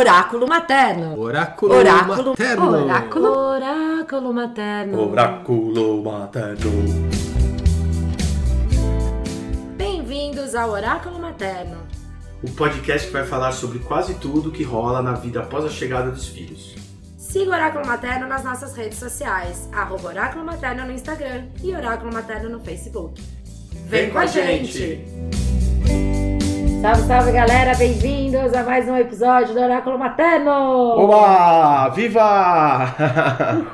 Oráculo materno. Oráculo, Oráculo materno. Oráculo, oráculo materno. Oráculo materno. Bem-vindos ao Oráculo Materno. O podcast que vai falar sobre quase tudo que rola na vida após a chegada dos filhos. Siga o Oráculo Materno nas nossas redes sociais, arroba Oráculo Materno no Instagram e Oráculo Materno no Facebook. Vem, com a gente! Salve, salve galera, bem-vindos a mais um episódio do Oráculo Materno! Oba! Viva!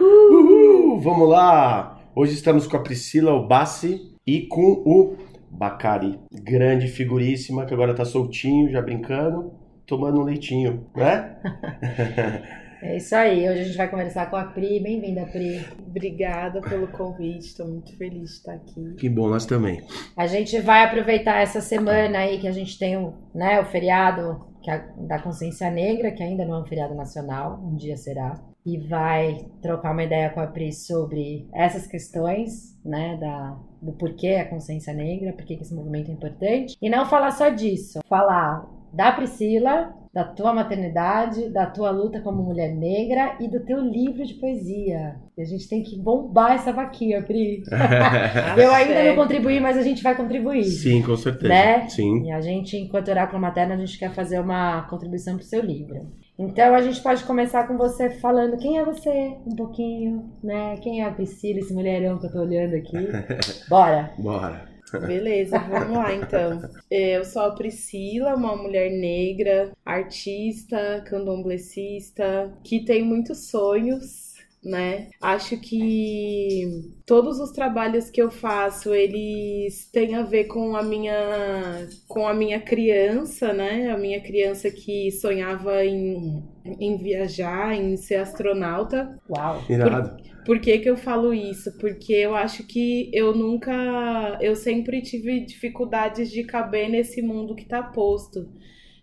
Uhul! Vamos lá! Hoje estamos com a Priscila Obassi e com o Bacari. Grande, figuríssima, que agora tá soltinho, já brincando, tomando um leitinho, né? É isso aí, hoje a gente vai conversar com a Pri. Bem-vinda, Pri. Obrigada pelo convite, estou muito feliz de estar aqui. Que bom, nós também. A gente vai aproveitar essa semana aí que a gente tem o, né, o feriado que é da consciência negra, que ainda não é um feriado nacional, um dia será. E vai trocar uma ideia com a Pri sobre essas questões, né, da, do porquê a consciência negra, por que esse movimento é importante. E não falar só disso, falar da Priscila, da tua maternidade, da tua luta como mulher negra e do teu livro de poesia. E a gente tem que bombar essa vaquinha, Pri. Eu ainda não contribuí, mas a gente vai contribuir. Sim, com certeza. Né? Sim. E a gente, enquanto oráculo materno, a gente quer fazer uma contribuição pro seu livro. Então a gente pode começar com você falando quem é você, um pouquinho, né? Quem é a Priscila, esse mulherão que eu tô olhando aqui. Bora! Bora. Beleza, vamos lá então. Eu sou a Priscila, uma mulher negra, artista, candomblessista, que tem muitos sonhos, né? Acho que todos os trabalhos que eu faço, eles têm a ver com a minha com a minha criança, né? A minha criança que sonhava em, em viajar, em ser astronauta. Uau! Irado. Por que, que eu falo isso? Porque eu acho que eu nunca. Eu sempre tive dificuldades de caber nesse mundo que tá posto.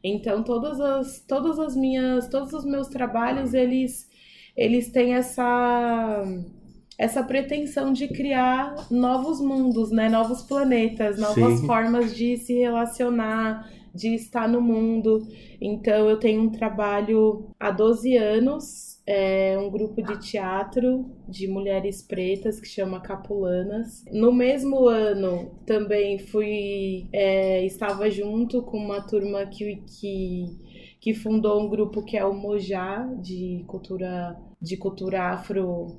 Então, todas as, todas as minhas. Todos os meus trabalhos, eles, eles têm essa. Essa pretensão de criar novos mundos, né? Novos planetas, novas Sim. formas de se relacionar, de estar no mundo. Então, eu tenho um trabalho há 12 anos é um grupo de teatro de mulheres pretas que chama Capulanas. No mesmo ano também fui é, estava junto com uma turma que, que, que fundou um grupo que é o Mojá de cultura de cultura afro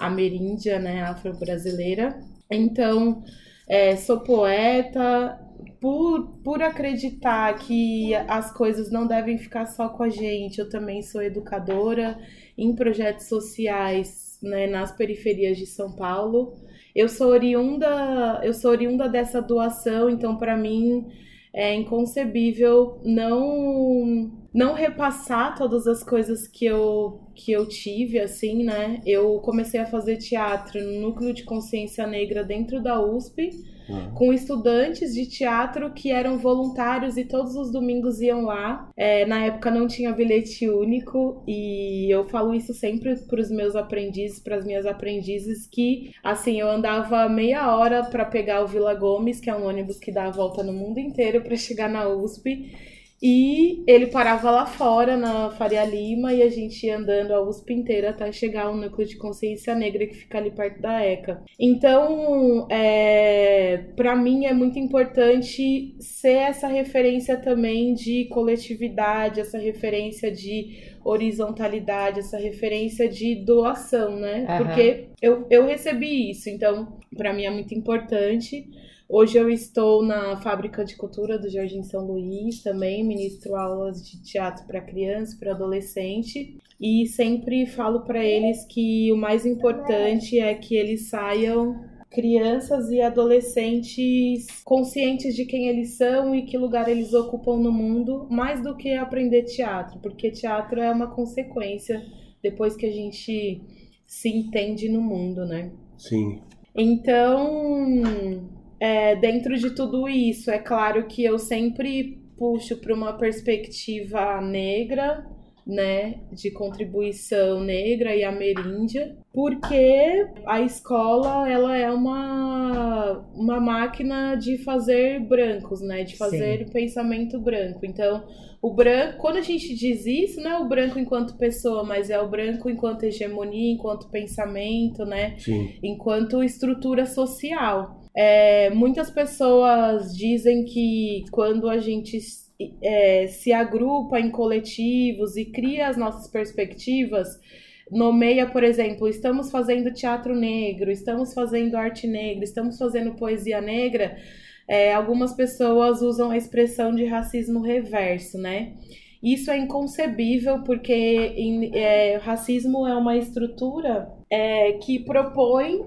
ameríndia, né, afro brasileira. Então é, sou poeta, por, por acreditar que as coisas não devem ficar só com a gente, eu também sou educadora em projetos sociais né, nas periferias de São Paulo. Eu sou oriunda, eu sou oriunda dessa doação, então para mim é inconcebível não não repassar todas as coisas que eu que eu tive assim, né? Eu comecei a fazer teatro no núcleo de consciência negra dentro da USP Uhum. com estudantes de teatro que eram voluntários e todos os domingos iam lá. É, na época não tinha bilhete único e eu falo isso sempre para os meus aprendizes, para as minhas aprendizes, que assim eu andava meia hora para pegar o Vila Gomes, que é um ônibus que dá a volta no mundo inteiro para chegar na USP. E ele parava lá fora, na Faria Lima, e a gente ia andando a USP inteira até chegar ao núcleo de consciência negra que fica ali perto da ECA. Então, é, para mim é muito importante ser essa referência também de coletividade, essa referência de horizontalidade, essa referência de doação, né? Aham. Porque eu, eu recebi isso, então para mim é muito importante. Hoje eu estou na Fábrica de Cultura do Jardim São Luís, também ministro aulas de teatro para criança, para adolescente, e sempre falo para eles que o mais importante é que eles saiam crianças e adolescentes conscientes de quem eles são e que lugar eles ocupam no mundo, mais do que aprender teatro, porque teatro é uma consequência depois que a gente se entende no mundo, né? Sim. Então, é, dentro de tudo isso, é claro que eu sempre puxo para uma perspectiva negra, né, de contribuição negra e ameríndia, porque a escola ela é uma, uma máquina de fazer brancos, né, de fazer Sim. pensamento branco. Então, o branco, quando a gente diz isso, não é o branco enquanto pessoa, mas é o branco enquanto hegemonia, enquanto pensamento, né, Sim. enquanto estrutura social. É, muitas pessoas dizem que quando a gente é, se agrupa em coletivos e cria as nossas perspectivas, nomeia, por exemplo, estamos fazendo teatro negro, estamos fazendo arte negra, estamos fazendo poesia negra, é, algumas pessoas usam a expressão de racismo reverso, né? Isso é inconcebível porque em, é, racismo é uma estrutura é, que propõe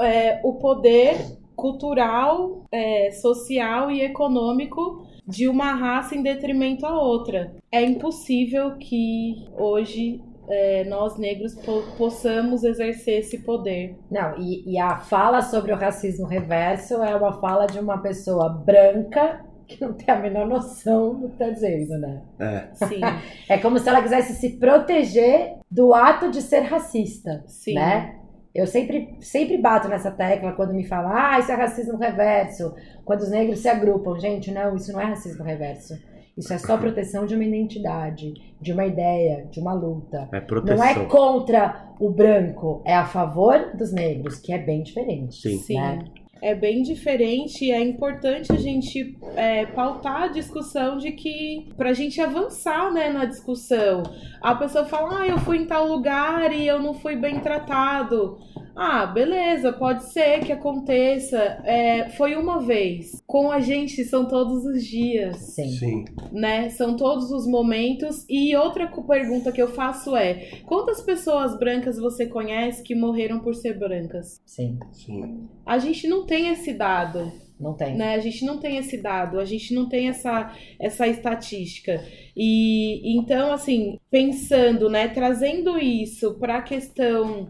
é, o poder cultural, é, social e econômico de uma raça em detrimento à outra. É impossível que hoje é, nós negros po possamos exercer esse poder. Não, e, e, a fala sobre o racismo reverso é uma fala de uma pessoa branca que não tem a menor noção do que está dizendo, né? É. Sim. é como se ela quisesse se proteger do ato de ser racista, Sim. né? Eu sempre, sempre bato nessa tecla quando me falam, ah, isso é racismo reverso, quando os negros se agrupam. Gente, não, isso não é racismo reverso. Isso é só proteção de uma identidade, de uma ideia, de uma luta. É proteção. Não é contra o branco, é a favor dos negros, que é bem diferente. Sim. Né? Sim é bem diferente. É importante a gente é, pautar a discussão de que, pra gente avançar né, na discussão, a pessoa fala: Ah, eu fui em tal lugar e eu não fui bem tratado. Ah, beleza, pode ser que aconteça. É, foi uma vez. Com a gente são todos os dias. Sim. Sim. Né? São todos os momentos. E outra pergunta que eu faço é: quantas pessoas brancas você conhece que morreram por ser brancas? Sim. Sim. A gente não tem esse dado. Não tem. Né? A gente não tem esse dado, a gente não tem essa, essa estatística. E então, assim, pensando, né, trazendo isso para a questão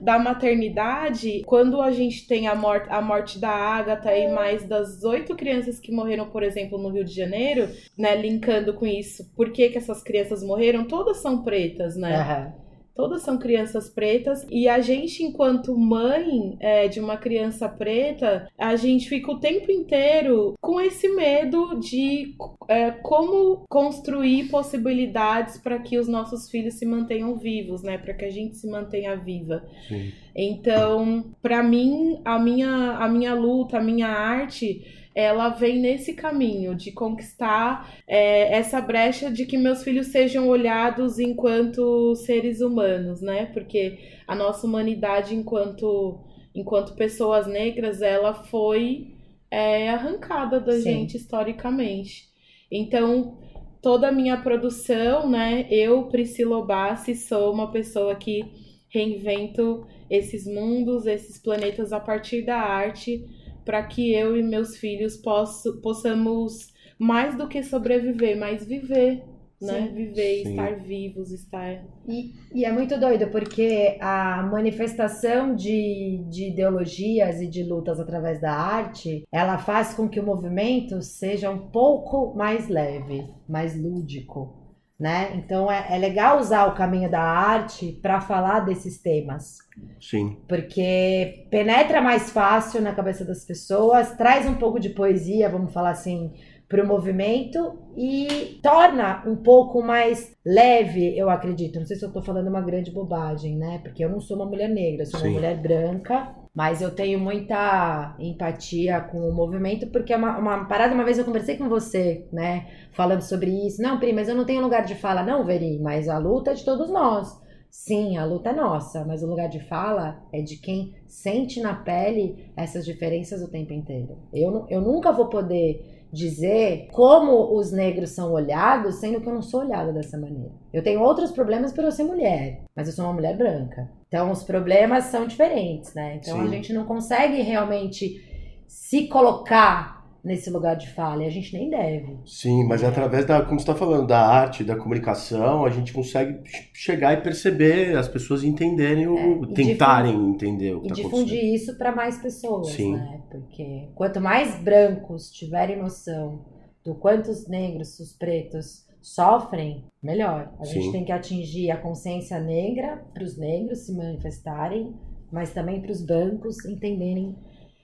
da maternidade, quando a gente tem a morte, a morte da Agatha e mais das oito crianças que morreram, por exemplo, no Rio de Janeiro, né, linkando com isso, por que, que essas crianças morreram? Todas são pretas, né? Uhum. Todas são crianças pretas e a gente, enquanto mãe é, de uma criança preta, a gente fica o tempo inteiro com esse medo de é, como construir possibilidades para que os nossos filhos se mantenham vivos, né? Para que a gente se mantenha viva. Sim. Então, para mim, a minha, a minha luta, a minha arte ela vem nesse caminho de conquistar é, essa brecha de que meus filhos sejam olhados enquanto seres humanos, né? Porque a nossa humanidade enquanto enquanto pessoas negras, ela foi é, arrancada da Sim. gente historicamente. Então, toda a minha produção, né? Eu, Priscila Obassi, sou uma pessoa que reinvento esses mundos, esses planetas a partir da arte para que eu e meus filhos posso, possamos mais do que sobreviver, mas viver, né? Sim. Viver, Sim. estar vivos, estar. E, e, é muito doido, porque a manifestação de, de ideologias e de lutas através da arte, ela faz com que o movimento seja um pouco mais leve, mais lúdico né? Então é, é legal usar o caminho da arte para falar desses temas. Sim. Porque penetra mais fácil na cabeça das pessoas, traz um pouco de poesia, vamos falar assim, para o movimento e torna um pouco mais leve, eu acredito. Não sei se eu estou falando uma grande bobagem, né? Porque eu não sou uma mulher negra, sou Sim. uma mulher branca mas eu tenho muita empatia com o movimento, porque é uma, uma parada. Uma vez eu conversei com você, né? Falando sobre isso. Não, Pri, mas eu não tenho lugar de fala. Não, Veri, mas a luta é de todos nós. Sim, a luta é nossa, mas o lugar de fala é de quem sente na pele essas diferenças o tempo inteiro. Eu, eu nunca vou poder dizer como os negros são olhados, sendo que eu não sou olhada dessa maneira. Eu tenho outros problemas por eu ser mulher, mas eu sou uma mulher branca. Então os problemas são diferentes, né? Então Sim. a gente não consegue realmente se colocar nesse lugar de fala, e a gente nem deve. Sim, mas é através da, como você está falando, da arte, da comunicação, a gente consegue chegar e perceber, as pessoas entenderem, o, é, tentarem entender o que E tá difundir isso para mais pessoas, Sim. né? Porque quanto mais brancos tiverem noção do quanto os negros, os pretos sofrem, melhor. A gente Sim. tem que atingir a consciência negra para os negros se manifestarem, mas também para os brancos entenderem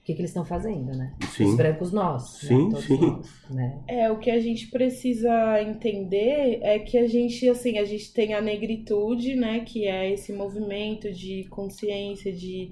que, que eles estão fazendo, né? Os Sim. brancos nós, né? Sim, Todos sim. nós, né? É, o que a gente precisa entender é que a gente, assim, a gente tem a negritude, né, que é esse movimento de consciência, de,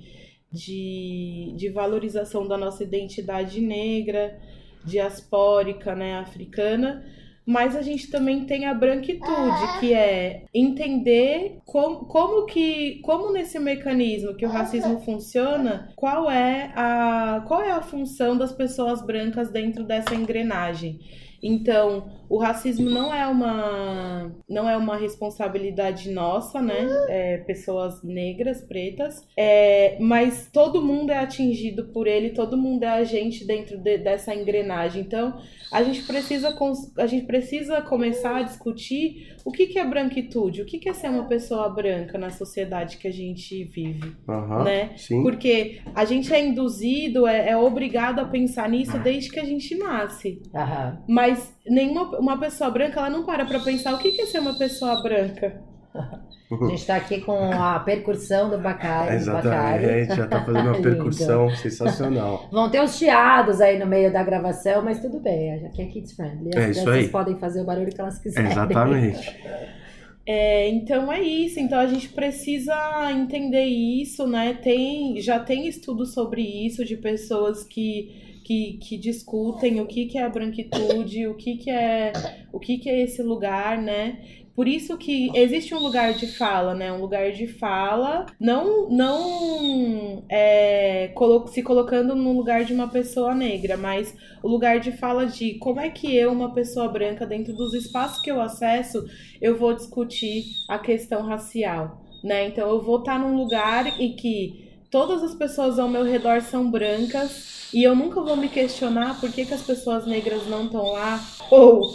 de, de valorização da nossa identidade negra, diaspórica, né, africana, mas a gente também tem a branquitude, que é entender como, como que, como nesse mecanismo que o racismo funciona, qual é a, qual é a função das pessoas brancas dentro dessa engrenagem. Então, o racismo não é uma não é uma responsabilidade nossa, né? É, pessoas negras, pretas, é, mas todo mundo é atingido por ele, todo mundo é agente dentro de- dessa engrenagem. Então, a gente precisa a gente precisa começar a discutir o que, que é branquitude, o que, que é ser uma pessoa branca na sociedade que a gente vive, Aham. né? Sim. Porque a gente é induzido, é, é obrigado a pensar nisso desde que a gente nasce. Aham. Mas nenhuma uma pessoa branca, ela não para pra pensar o que que é ser uma pessoa branca. A gente tá aqui com a percussão do Bacari. Exatamente, já tá fazendo uma percussão sensacional. Vão ter uns chiados aí no meio da gravação, mas tudo bem, aqui é kids friendly. As É isso crianças aí. podem fazer o barulho que elas quiserem. Exatamente. É, então é isso. Então a gente precisa entender isso, né? Tem, já tem estudos sobre isso de pessoas que, que, que discutem o que, que é a branquitude, o que, que é o que, que é esse lugar, né? Por isso que existe um lugar de fala, né? Um lugar de fala, não não é, se colocando no lugar de uma pessoa negra, mas o lugar de fala de como é que eu, uma pessoa branca, dentro dos espaços que eu acesso, eu vou discutir a questão racial, né? Então eu vou estar num lugar em que todas as pessoas ao meu redor são brancas e eu nunca vou me questionar por que, que as pessoas negras não estão lá ou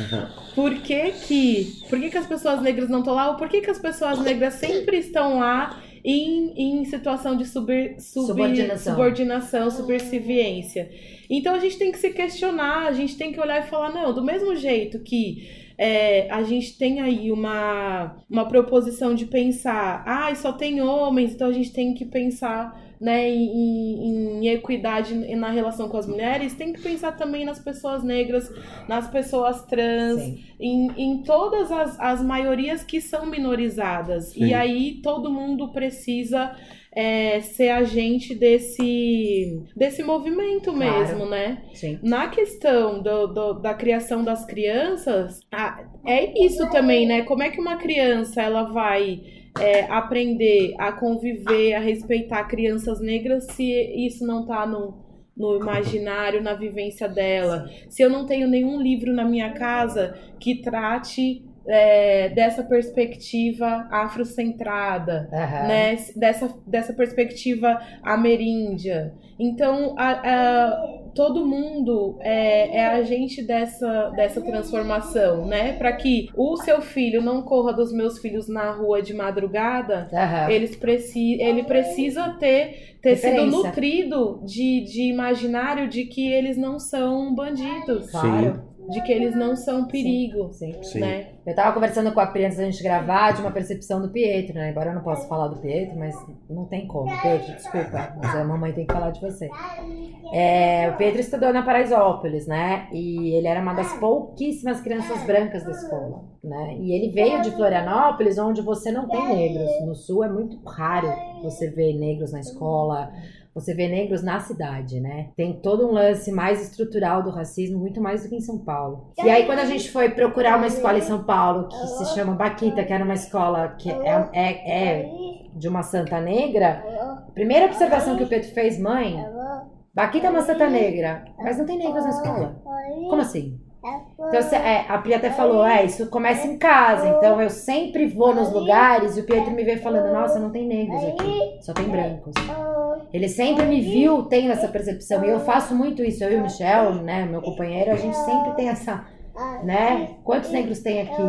por que que, por que que as pessoas negras não estão lá ou por que que as pessoas negras sempre estão lá em, em situação de subir, subir- Subordinação. subordinação, subserviência. Então a gente tem que se questionar, a gente tem que olhar e falar, não, do mesmo jeito que é, a gente tem aí uma, uma proposição de pensar, ah, só tem homens, então a gente tem que pensar né, em, em- equidade na relação com as mulheres, tem que pensar também nas pessoas negras, nas pessoas trans, Sim. em, em todas as, as maiorias que são minorizadas. Sim. E aí todo mundo precisa é, ser agente desse, desse movimento Claro. mesmo, né? Sim. Na questão do, do- da criação das crianças, a- é isso também, né? Como é que uma criança ela vai é, aprender a conviver, a respeitar crianças negras se isso não tá no, no imaginário, na vivência dela? Se eu não tenho nenhum livro na minha casa que trate é, dessa perspectiva afrocentrada, Aham. né, dessa, dessa perspectiva ameríndia. Então, a- a- todo mundo é, é agente dessa, dessa transformação, né? Para que o seu filho não corra dos meus filhos na rua de madrugada, Aham. eles preci ele precisa ter, ter sido nutrido de, de imaginário de que eles não são bandidos, Claro. De que eles não são perigo, Sim. Sim. né? Eu tava conversando com a Pri antes da gente gravar de uma percepção do Pietro, né? Embora eu não possa falar do Pietro, mas não tem como. Pietro, desculpa, mas a mamãe tem que falar de você. É, o Pietro estudou na Paraisópolis, né? E ele era uma das pouquíssimas crianças brancas da escola, né? E ele veio de Florianópolis, onde você não tem negros. No sul é muito raro você ver negros na escola. Você vê negros na cidade, né? Tem todo um lance mais estrutural do racismo, muito mais do que em São Paulo. E aí, quando a gente foi procurar uma escola em São Paulo que se chama Baquita, que era uma escola que é, é, é de uma santa negra, a primeira observação que o Pedro fez, mãe, Baquita é uma santa negra, mas não tem negros na escola. Como assim? Então, cê- é, a Pri até falou, é, isso começa em casa, então eu sempre vou nos lugares e o Pietro me vê falando, nossa, não tem negros aqui, só tem brancos. Ele sempre me viu tendo essa percepção, e eu faço muito isso, eu e o Michel, né, meu companheiro, a gente sempre tem essa, né, quantos negros tem aqui?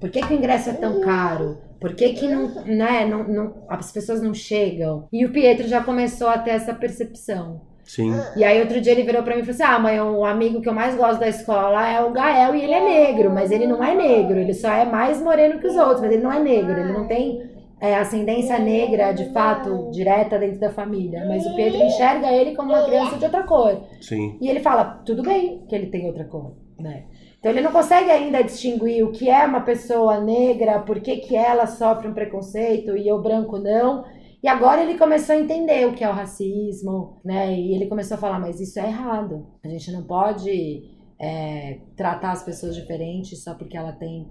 Por que, que o ingresso é tão caro? Por que, que não, né, não, não, as pessoas não chegam? E o Pietro já começou a ter essa percepção. Sim. E aí outro dia ele virou pra mim e falou assim: Ah, mãe, o amigo que eu mais gosto da escola é o Gael e ele é negro, mas ele não é negro, ele só é mais moreno que os outros, mas ele não é negro, ele não tem é, ascendência negra de fato direta dentro da família. Mas o Pedro enxerga ele como uma criança de outra cor. Sim. E ele fala, tudo bem que ele tem outra cor, né? Então ele não consegue ainda distinguir o que é uma pessoa negra, por que, que ela sofre um preconceito e eu branco não. E agora ele começou a entender o que é o racismo, né? E ele começou a falar, mas isso é errado. A gente não pode é, tratar as pessoas diferentes só porque ela tem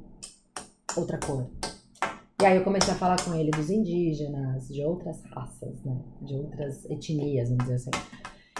outra cor. E aí eu comecei a falar com ele dos indígenas, de outras raças, né? De outras etnias, vamos dizer assim.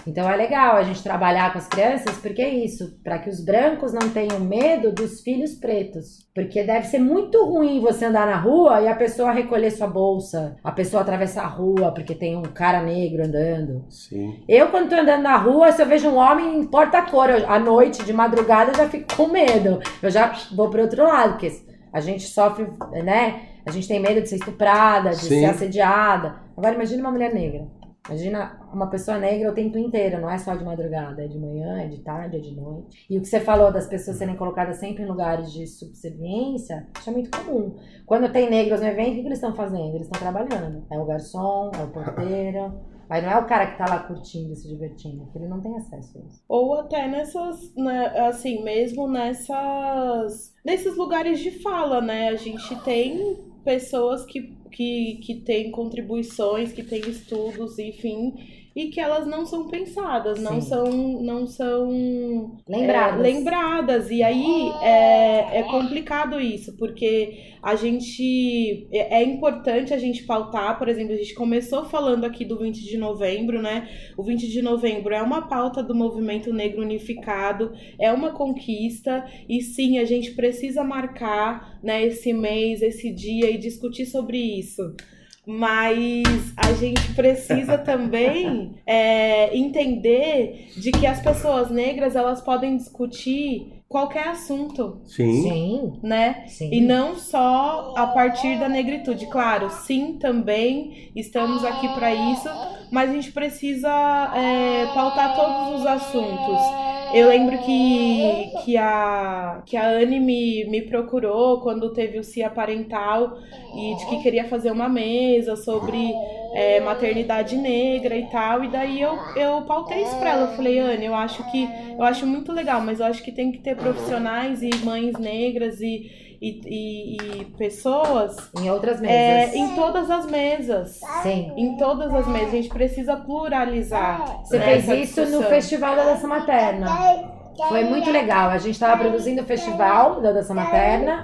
Então é legal a gente trabalhar com as crianças, porque é isso, para que os brancos não tenham medo dos filhos pretos. Porque deve ser muito ruim você andar na rua e a pessoa recolher sua bolsa, a pessoa atravessar a rua porque tem um cara negro andando. Sim. Eu, quando tô andando na rua, se eu vejo um homem, não importa a cor, eu- à noite, de madrugada, eu já fico com medo. Eu já vou pro outro lado, porque a gente sofre, né? A gente tem medo de ser estuprada, de Sim. ser assediada. Agora imagine uma mulher negra. Imagina uma pessoa negra o tempo inteiro, não é só de madrugada, é de manhã, é de tarde, é de noite. E o que você falou das pessoas serem colocadas sempre em lugares de subserviência, isso é muito comum. Quando tem negros no evento, o que que eles estão fazendo? Eles estão trabalhando. É o garçom, é o porteiro. Mas não é o cara que tá lá curtindo, se divertindo, porque ele não tem acesso a isso. Ou até nessas, né, assim, mesmo nessas, nesses lugares de fala, né? A gente tem pessoas que, que, que têm contribuições, que têm estudos, enfim, e que elas não são pensadas, não Sim. são, não são Lembradas. é, lembradas. E aí é, é complicado isso, porque a gente. É, é importante a gente pautar, por exemplo, a gente começou falando aqui do 20 de novembro, né? O 20 de novembro é uma pauta do movimento negro unificado, é uma conquista, e sim, a gente precisa marcar né, esse mês, esse dia e discutir sobre isso. Mas a gente precisa também é, entender de que as pessoas negras elas podem discutir qualquer assunto, Sim. Sim, né? sim. E não só a partir da negritude. Claro, sim, também estamos aqui para isso, mas a gente precisa é, pautar todos os assuntos. Eu lembro que, que, a, que a Anne me, me procurou quando teve o CIA Parental e de que queria fazer uma mesa sobre é, maternidade negra e tal. E daí eu, eu pautei isso pra ela. Eu falei, Anne, eu acho que eu acho muito legal, mas eu acho que tem que ter profissionais e mães negras e, e, e, e pessoas Em outras é, mesas. em todas as mesas. Sim. Em todas as mesas. A gente precisa pluralizar. Você né, fez isso no discussão. Festival da Dança Materna. Foi muito legal. A gente estava produzindo o festival da Dança Materna.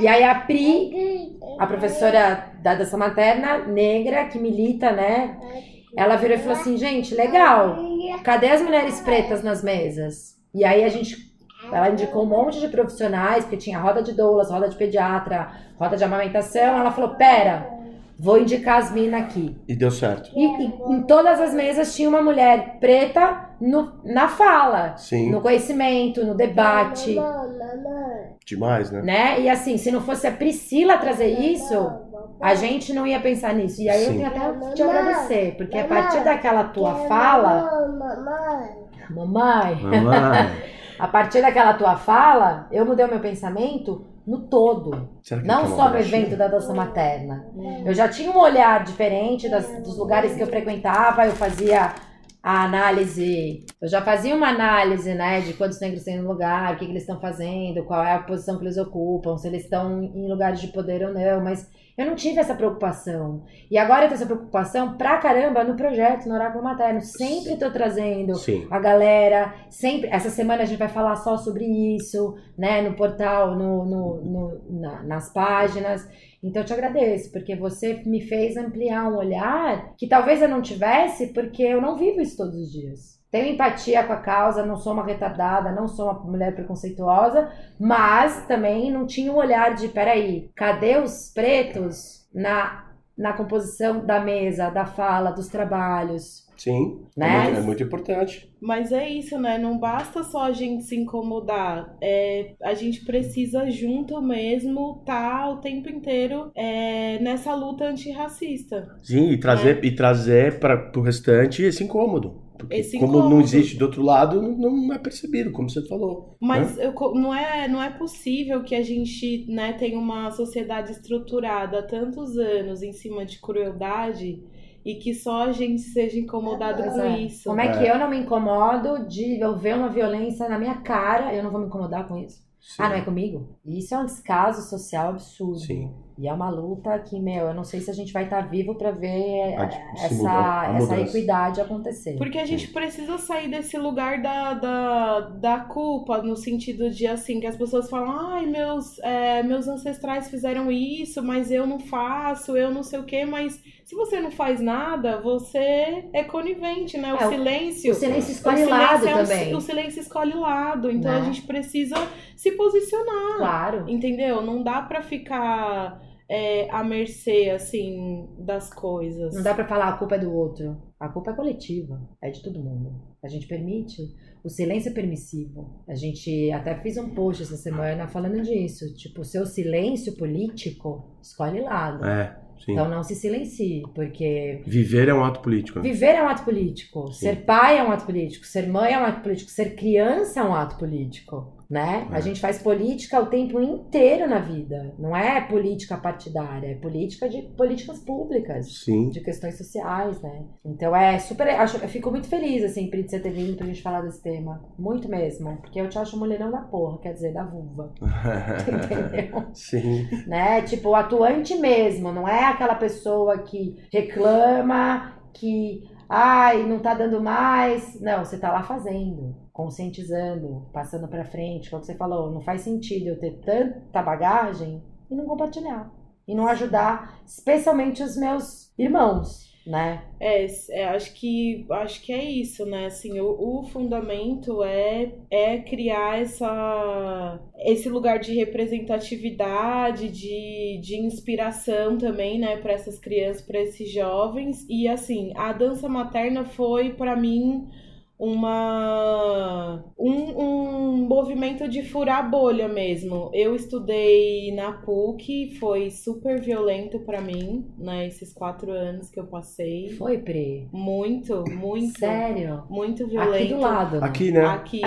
E aí a Pri, a professora da Dança Materna, negra, que milita, né? Ela virou e falou assim, gente, legal. Cadê as mulheres pretas nas mesas? E aí a gente. Ela indicou um monte de profissionais, porque tinha roda de doulas, roda de pediatra, roda de amamentação. Ela falou: pera, vou indicar as minas aqui. E deu certo. E, e em todas as mesas tinha uma mulher preta no- na fala, Sim. no conhecimento, no debate, Demais, né? né? E assim, se não fosse a Priscila trazer isso, a gente não ia pensar nisso. E aí eu Sim. tenho até que te agradecer, porque a partir daquela tua fala, mamãe, Mamãe. a partir daquela tua fala, eu mudei o meu pensamento no todo. Não quer só no evento da dança materna. Eu já tinha um olhar diferente das- dos lugares que eu frequentava, eu fazia a análise, eu já fazia uma análise, né, de quantos negros tem no lugar, o que, que eles estão fazendo, qual é a posição que eles ocupam, se eles estão em lugares de poder ou não, mas eu não tive essa preocupação. E agora eu tenho essa preocupação pra caramba no projeto, no Oráculo Materno. Sempre tô trazendo Sim. a galera, sempre. Essa semana a gente vai falar só sobre isso, né? No portal, no, no, no- na- nas páginas. Então eu te agradeço, porque você me fez ampliar um olhar que talvez eu não tivesse, porque eu não vivo isso todos os dias. Tenho empatia com a causa, não sou uma retardada, não sou uma mulher preconceituosa, mas também não tinha um olhar de, peraí, cadê os pretos na, na composição da mesa, da fala, dos trabalhos? Sim. Né? É, muito, é muito importante. Mas é isso, né? Não basta só a gente se incomodar. É, a gente precisa junto mesmo estar o tempo inteiro é, nessa luta antirracista. Sim, e trazer, e trazer para o restante esse incômodo. Porque Esse como não existe do outro lado, não é percebido, como você falou. Mas eu co- não, é, não é possível que a gente né, tenha uma sociedade estruturada há tantos anos em cima de crueldade e que só a gente seja incomodado Pois com é. isso. Como é que eu não me incomodo de eu ver uma violência na minha cara, eu não vou me incomodar com isso? Sim. Ah, não é comigo? Isso é um descaso social absurdo. Sim. E é uma luta que, meu, eu não sei se a gente vai estar vivo pra ver A- mudar, essa, essa equidade acontecer. Porque a gente precisa sair desse lugar da, da, da culpa, no sentido de assim, que as pessoas falam, ai, meus, é, meus ancestrais fizeram isso, mas eu não faço, eu não sei o quê, mas se você não faz nada, você é conivente, né? O É, o- silêncio. O silêncio o escolhe silêncio lado é um- também. o silêncio escolhe lado, então Né? a gente precisa se posicionar. Claro. Entendeu? Não dá pra ficar é, à mercê, assim, das coisas. Não dá pra falar a culpa é do outro. A culpa é coletiva, é de todo mundo. A gente permite. O silêncio é permissivo. A gente até fez um post essa semana falando disso. Tipo, o seu silêncio político escolhe lado. É, sim. Então não se silencie, porque Viver é um ato político. né? viver é um ato político, ser pai é um ato político, ser mãe é um ato político, ser criança é um ato político, né? É. A gente faz política o tempo inteiro na vida. Não é política partidária, é política de políticas públicas Sim. de questões sociais, né? Então é super. Acho, eu fico muito feliz, assim, Pri, de você ter vindo pra gente falar desse tema. Muito mesmo. Porque eu te acho mulherão da porra, quer dizer, da vulva. Entendeu? sim. né? Tipo, atuante mesmo. Não é aquela pessoa que reclama, que. Ai, não tá dando mais. Não, você tá lá fazendo, conscientizando, passando pra frente. Como você falou, não faz sentido eu ter tanta bagagem e não compartilhar. E não ajudar, especialmente os meus irmãos, né? É, é, acho que acho que é isso, né? Assim, o, o fundamento é é criar essa esse lugar de representatividade, de, de inspiração também, né, para essas crianças, para esses jovens. E assim, a dança materna foi para mim uma um, um movimento de furar bolha mesmo. Eu estudei na PUC, foi super violento pra mim, né? Esses quatro anos que eu passei. Foi, Pri. Muito, muito. Sério? Muito violento. Aqui do lado. né? Aqui, né? Aqui.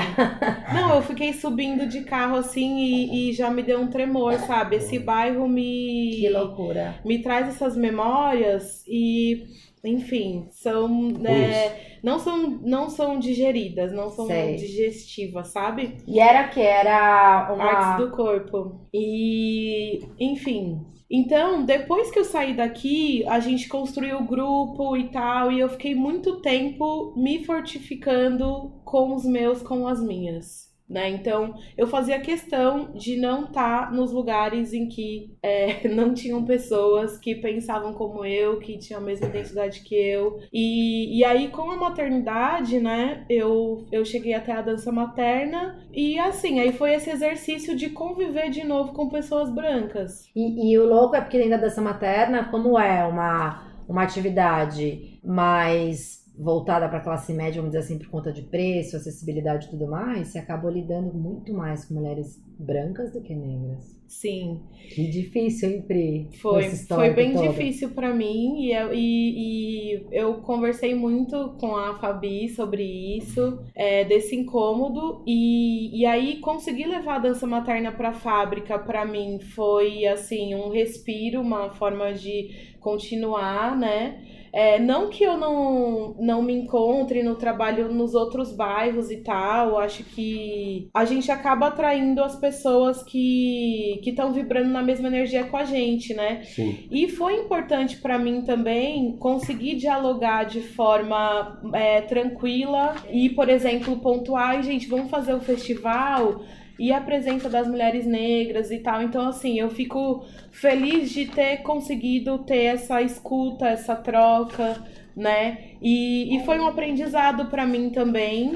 Não, eu fiquei subindo de carro assim e, e já me deu um tremor, sabe? Esse bairro me. Que loucura. me traz essas memórias e, enfim, são. né, não são não são digeridas, não são Sei. digestivas, sabe? E era que era uma. Artes do corpo. E, enfim. Então, depois que eu saí daqui, a gente construiu o grupo e tal, e eu fiquei muito tempo me fortificando com os meus, com as minhas. Né? Então, eu fazia questão de não estar nos lugares em que é, não tinham pessoas que pensavam como eu, que tinham a mesma identidade que eu. E, e aí, com a maternidade, né, eu, eu cheguei até a dança materna. E assim, aí foi esse exercício de conviver de novo com pessoas brancas. E, e o louco é porque dentro da dança materna, como é uma, uma atividade mais voltada para a classe média, vamos dizer assim, por conta de preço, acessibilidade e tudo mais, você acabou lidando muito mais com mulheres brancas do que negras. Sim, Que difícil, hein, Pri? foi, foi bem todo. difícil pra mim e eu, e, e eu conversei muito com a Fabi sobre isso, é, desse incômodo e, e aí conseguir levar a dança materna pra fábrica pra mim foi assim um respiro, uma forma de continuar, né? É, não que eu não, não me encontre no trabalho nos outros bairros e tal, acho que a gente acaba atraindo as pessoas que estão vibrando na mesma energia com a gente, né? Sim. E foi importante para mim também conseguir dialogar de forma é, tranquila e, por exemplo, pontuar, "Ai, gente, vamos fazer o festival e a presença das mulheres negras e tal. Então, assim, eu fico feliz de ter conseguido ter essa escuta, essa troca, né? E, e foi um aprendizado para mim também,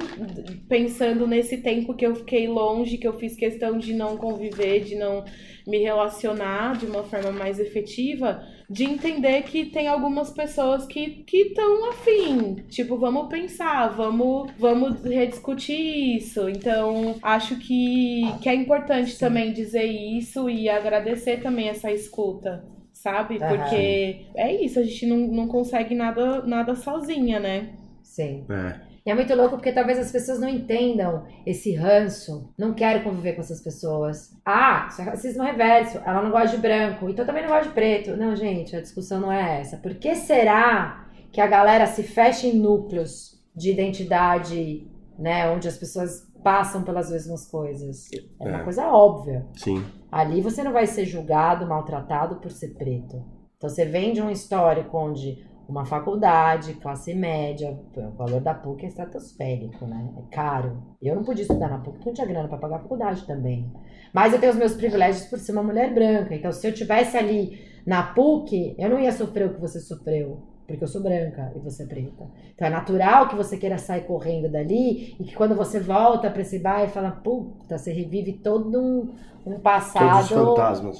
pensando nesse tempo que eu fiquei longe, que eu fiz questão de não conviver, de não me relacionar de uma forma mais efetiva, de entender que tem algumas pessoas que estão afim. Tipo, vamos pensar, vamos, vamos rediscutir isso. Então, acho que, que é importante também dizer isso e agradecer também essa escuta. Sabe? Aham. Porque é isso, a gente não, não consegue nada, nada sozinha, né? Sim. É. E é muito louco porque talvez as pessoas não entendam esse ranço, não querem conviver com essas pessoas. Ah, isso é racismo reverso, ela não gosta de branco, então também não gosta de preto. Não, gente, a discussão não é essa. Por que será que a galera se fecha em núcleos de identidade, né, onde as pessoas passam pelas mesmas coisas? É uma É. coisa óbvia. Sim. Ali você não vai ser julgado, maltratado por ser preto. Então você vem de um histórico onde uma faculdade, classe média, o valor da PUC é estratosférico, né? É caro. Eu não podia estudar na PUC porque não tinha grana para pagar a faculdade também. Mas eu tenho os meus privilégios por ser uma mulher branca. Então se eu tivesse ali na PUC, eu não ia sofrer o que você sofreu. Porque eu sou branca e você é preta. Então é natural que você queira sair correndo dali e que quando você volta para esse bar e fala, puta, você revive todo um, um passado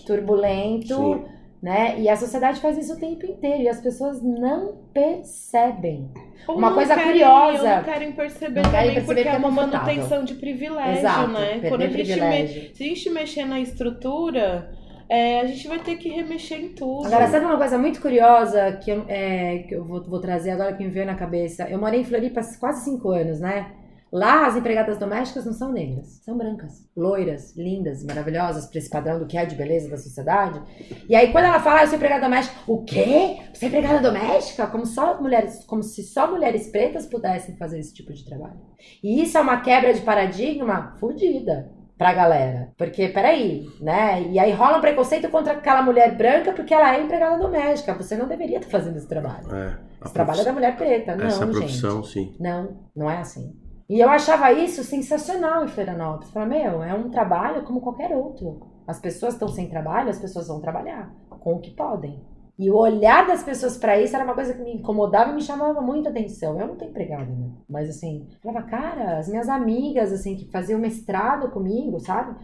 turbulento, Sim. Né? E a sociedade faz isso o tempo inteiro e as pessoas não percebem. Ou Uma não coisa querem, curiosa. não querem perceber Não querem também, perceber porque é é uma confortável. manutenção de privilégio, Exato, né? Quando a gente me- se a gente mexer na estrutura, é, a gente vai ter que remexer em tudo. Agora, sabe uma coisa muito curiosa que eu, é, que eu vou, vou trazer agora que me veio na cabeça? Eu morei em Floripa quase cinco anos, né? Lá, as empregadas domésticas não são negras, são brancas, loiras, lindas, maravilhosas, para esse padrão do que é de beleza da sociedade. E aí, quando ela fala, ah, eu sou empregada doméstica, o quê? Você é empregada doméstica? Como, só mulheres, como se só mulheres pretas pudessem fazer esse tipo de trabalho. E isso é uma quebra de paradigma fodida pra galera. Porque, peraí, né? E aí rola um preconceito contra aquela mulher branca porque ela é empregada doméstica. Você não deveria estar fazendo esse trabalho. É. Esse trabalho é da mulher preta. Não, Essa gente. profissão, sim. Não, não é assim. E eu achava isso sensacional em Florianópolis. Falei, meu, é um trabalho como qualquer outro. As pessoas estão sem trabalho, as pessoas vão trabalhar com o que podem. E o olhar das pessoas pra isso era uma coisa que me incomodava e me chamava muita atenção. Eu não tenho empregada, né? Mas assim, falava, cara, as minhas amigas, assim, que faziam mestrado comigo, sabe?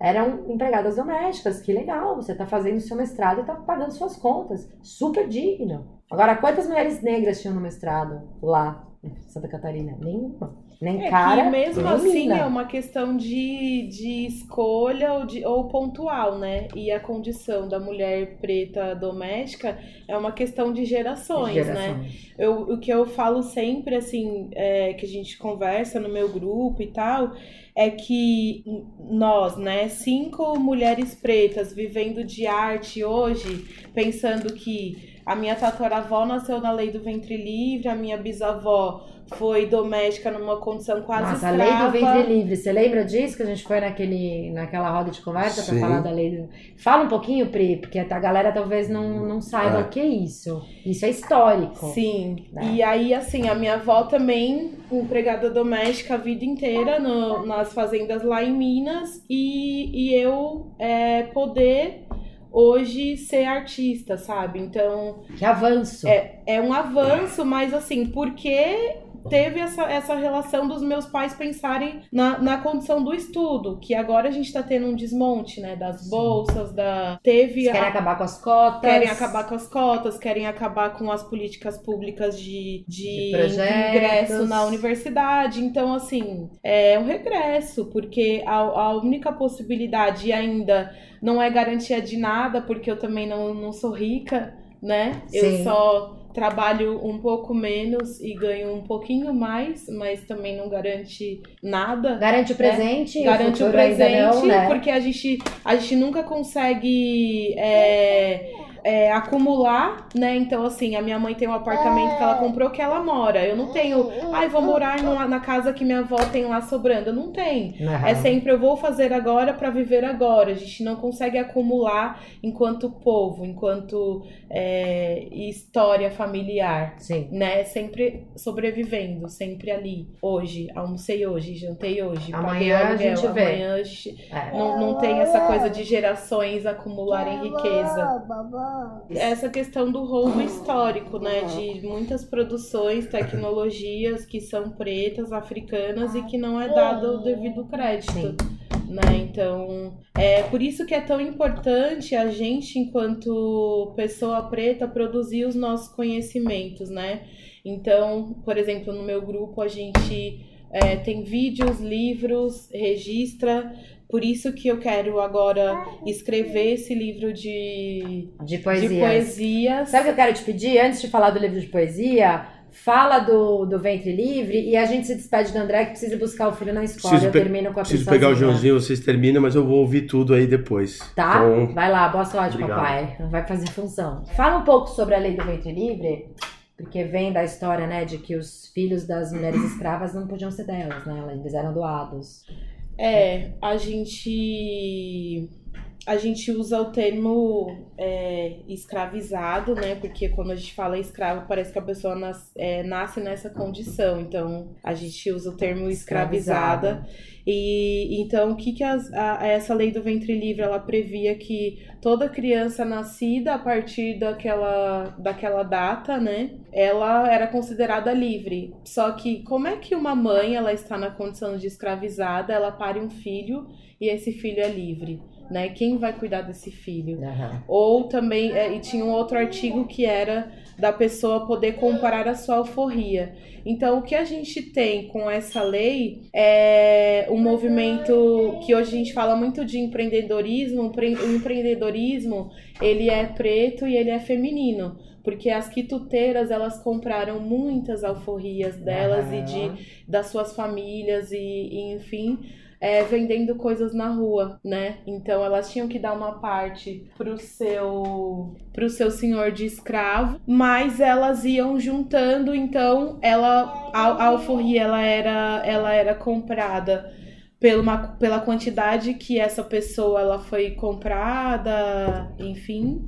Eram empregadas domésticas. Que legal, você tá fazendo seu mestrado e tá pagando suas contas. Super digno. Agora, quantas mulheres negras tinham no mestrado lá em Santa Catarina? Nenhuma. Nem É cara, que mesmo nem assim mina. é uma questão de, de escolha ou, de, ou pontual, né? E a condição da mulher preta doméstica é uma questão de gerações, né? Gerações. Eu, o que eu falo sempre, assim, é, que a gente conversa no meu grupo e tal, é que nós, né, cinco mulheres pretas vivendo de arte hoje, pensando que a minha tataravó nasceu na lei do ventre livre, a minha bisavó foi doméstica numa condição quase Nossa, a escrava. lei do ventre livre. Você lembra disso? Que a gente foi naquele, naquela roda de conversa pra Sim. falar da lei do... Fala um pouquinho, Pri, porque a galera talvez não, não saiba É. o que é isso. Isso é histórico. Sim, né? e aí assim, a minha avó também, empregada doméstica a vida inteira no- nas fazendas lá em Minas, e, e eu é, poder hoje ser artista, sabe? Então Que avanço. é um avanço, mas assim, porque teve essa, essa relação dos meus pais pensarem na, na condição do estudo, que agora a gente tá tendo um desmonte, né? Das bolsas, da. Teve Eles querem a- acabar com as cotas. Querem acabar com as cotas, querem acabar com as políticas públicas de, de, De ingresso na universidade. Então, assim, é um regresso, porque a, a única possibilidade ainda não é garantia de nada, porque eu também não, não sou rica, né? Eu Sim. só trabalho um pouco menos e ganho um pouquinho mais, mas também não garante nada Garante o presente. É, garante o ainda presente, não, né? porque a gente, a gente nunca consegue é, é, acumular, né? Então, assim, a minha mãe tem um apartamento que ela comprou que ela mora. Eu não tenho, ai, vou morar numa- na casa que minha avó tem lá sobrando. Eu não tenho. Aham. É sempre eu vou fazer agora para viver agora. A gente não consegue acumular enquanto povo, enquanto é, história familiar Sim. né? Sempre sobrevivendo, sempre ali. Hoje, almocei hoje, jantei hoje, Amanhã a gente vê. amanhã a gente... É. Não, não tem essa coisa de gerações acumularem riqueza. Essa questão do roubo histórico, né? De muitas produções, tecnologias que são pretas, africanas e que não é dado o devido crédito. Né? Então, é por isso que é tão importante a gente, enquanto pessoa preta, produzir os nossos conhecimentos, né? Então, por exemplo, no meu grupo a gente é, tem vídeos, livros, registra. Por isso que eu quero agora escrever esse livro de, De de poesia. poesias. Sabe o que eu quero te pedir? Antes de falar do livro de poesia, fala do, do ventre livre e a gente se despede do André que precisa buscar o filho na escola. Preciso eu pe- termino com a Preciso pegar o. Joãozinho, vocês terminam, mas eu vou ouvir tudo aí depois. Tá? Então, Vai lá, boa sorte, Obrigado. papai. Vai fazer função. Fala um pouco sobre a lei do ventre livre, porque vem da história, né, de que os filhos das mulheres escravas não podiam ser delas, né? Eles eram doados. É, a gente a gente usa o termo é, escravizado, né? Porque quando a gente fala escravo, parece que a pessoa nas- é, nasce nessa condição. Então, a gente usa o termo escravizada. E então, o que, que as- a- essa lei do ventre livre ela previa que toda criança nascida a partir daquela, daquela data, né? Ela era considerada livre. Só que como é que uma mãe ela está na condição de escravizada, ela pare um filho e esse filho é livre, né? Quem vai cuidar desse filho? Ou também, é, e tinha um outro artigo que era da pessoa poder comparar a sua alforria. Então, o que a gente tem com essa lei é um movimento que hoje a gente fala muito de empreendedorismo. O empre- O empreendedorismo, ele é preto e ele é feminino. Porque as quituteiras, elas compraram muitas alforrias delas e de das suas famílias e, e, enfim, é, vendendo coisas na rua, né? Então elas tinham que dar uma parte pro seu pro seu senhor de escravo, mas elas iam juntando, então ela a, a alforria ela era ela era comprada pela, pela quantidade que essa pessoa ela foi comprada, enfim.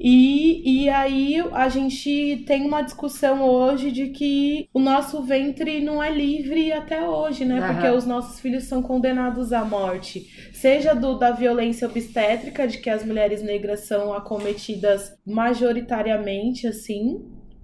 E, e aí a gente tem uma discussão hoje de que o nosso ventre não é livre até hoje, né? Aham. Porque os nossos filhos são condenados à morte. Seja do, da violência obstétrica, de que as mulheres negras são acometidas majoritariamente, assim,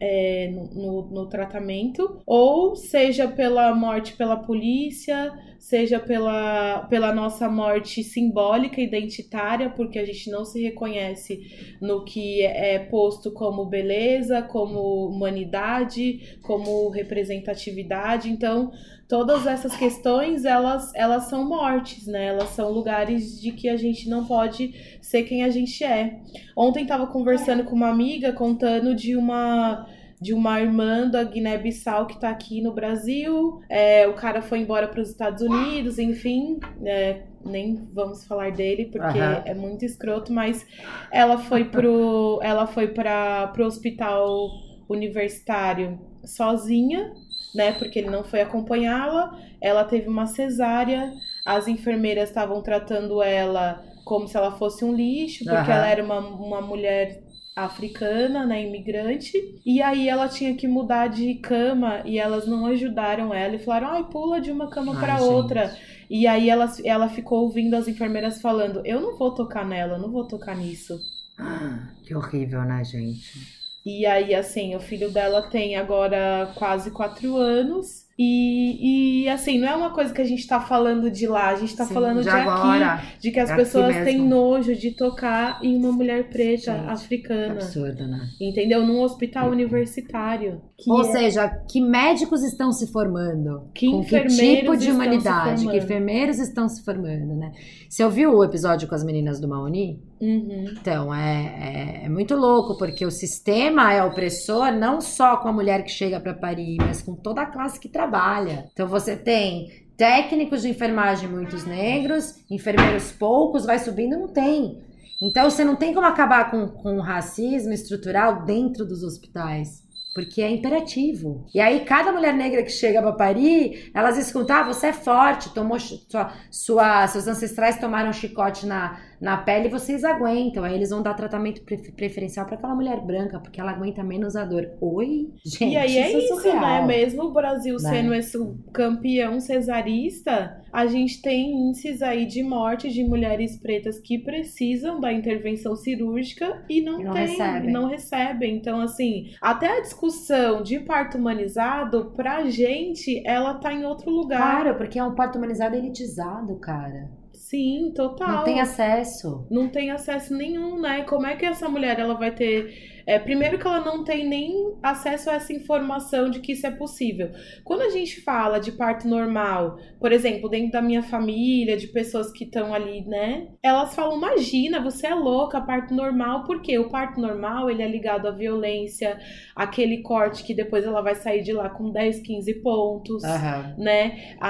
é, no, no, tratamento, ou seja pela morte pela polícia, seja pela, pela nossa morte simbólica, identitária, porque a gente não se reconhece no que é posto como beleza, como humanidade, como representatividade. Então, todas essas questões, elas, elas são mortes, né? Elas são lugares de que a gente não pode ser quem a gente é. Ontem estava conversando com uma amiga contando de uma de uma irmã da Guiné-Bissau que tá aqui no Brasil. É, o cara foi embora para os Estados Unidos, enfim, é, nem vamos falar dele porque Aham. é muito escroto, mas ela foi pro ela foi para pro hospital universitário sozinha, né? Porque ele não foi acompanhá-la. Ela teve uma cesárea. As enfermeiras estavam tratando ela como se ela fosse um lixo, porque Aham. ela era uma, uma mulher africana, né, imigrante, e aí ela tinha que mudar de cama e elas não ajudaram ela e falaram: "Ai, pula de uma cama para gente. outra". E aí ela, ela ficou ouvindo as enfermeiras falando: "Eu não vou tocar nela, não vou tocar nisso". Que horrível, né, gente? E aí, assim, o filho dela tem agora quase quatro anos. E, e assim, não é uma coisa que a gente tá falando de lá, a gente tá Sim, falando de, aqui. agora. De que as É aqui pessoas mesmo. têm nojo de tocar em uma mulher preta Gente, africana. absurdo, né? Entendeu? Num hospital universitário. Que Ou é- seja, que médicos estão se formando? Que com que tipo de humanidade? Que enfermeiros estão se formando, né? Você ouviu o episódio com as meninas do Maoni? Uhum. Então, é, é, é muito louco, porque o sistema é opressor não só com a mulher que chega para parir, mas com toda a classe que trabalha. Então, você tem técnicos de enfermagem muitos negros, enfermeiros poucos, vai subindo, não tem. Então, você não tem como acabar com, com o racismo estrutural dentro dos hospitais. Porque é imperativo. E aí, cada mulher negra que chega pra parir, elas escutam: ah, você é forte, tomou sua, sua- seus ancestrais tomaram chicote na, na pele vocês aguentam. Aí eles vão dar tratamento pre- preferencial pra aquela mulher branca, porque ela aguenta menos a dor. Oi? Gente, E aí é isso, surreal. né? Mesmo o Brasil Né? sendo esse campeão cesarista, a gente tem índices aí de morte de mulheres pretas que precisam da intervenção cirúrgica e não, E não tem, recebem. não recebem. Então, assim, até a discussão de parto humanizado, pra gente, ela tá em outro lugar. Claro, porque é um parto humanizado elitizado, cara. Sim, total. Não tem acesso. não tem acesso nenhum, né? Como é que essa mulher ela vai ter É, primeiro que ela não tem nem acesso a essa informação de que isso é possível. Quando a gente fala de parto normal, por exemplo, dentro da minha família, de pessoas que estão ali, né? Elas falam: imagina, você é louca, parto normal. Por quê? O parto normal ele é ligado à violência, aquele corte que depois ela vai sair de lá com 10, 15 pontos, Aham. né? A,